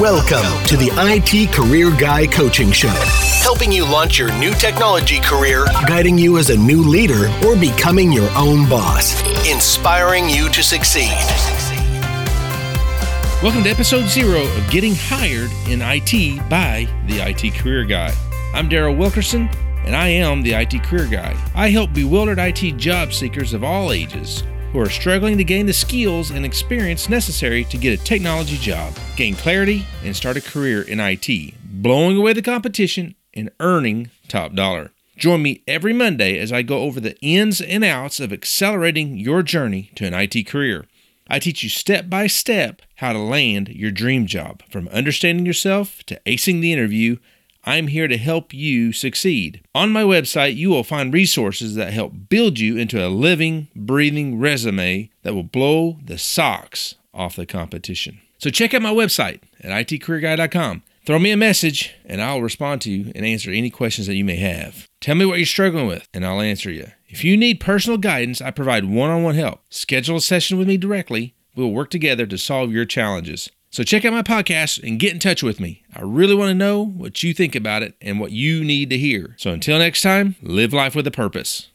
Welcome to the IT Career Guy Coaching Show, helping you launch your new technology career, guiding you as a new leader, or becoming your own boss, inspiring you to succeed. Welcome to episode zero of Getting Hired in IT by the IT Career Guy. I'm Daryl Wilkerson, and I am the IT Career Guy. I help bewildered IT job seekers of all ages who are struggling to gain the skills and experience necessary to get a technology job, gain clarity, and start a career in IT, blowing away the competition and earning top dollar. Join me every Monday as I go over the ins and outs of accelerating your journey to an IT career. I teach you step by step how to land your dream job, from understanding yourself to acing the interview I'm here to help you succeed. On my website, you will find resources that help build you into a living, breathing resume that will blow the socks off the competition. So check out my website at itcareerguy.com. Throw me a message and I'll respond to you and answer any questions that you may have. Tell me what you're struggling with and I'll answer you. If you need personal guidance, I provide one on one help. Schedule a session with me directly. We'll work together to solve your challenges. So check out my podcast and get in touch with me. I really want to know what you think about it and what you need to hear. So until next time, live life with a purpose.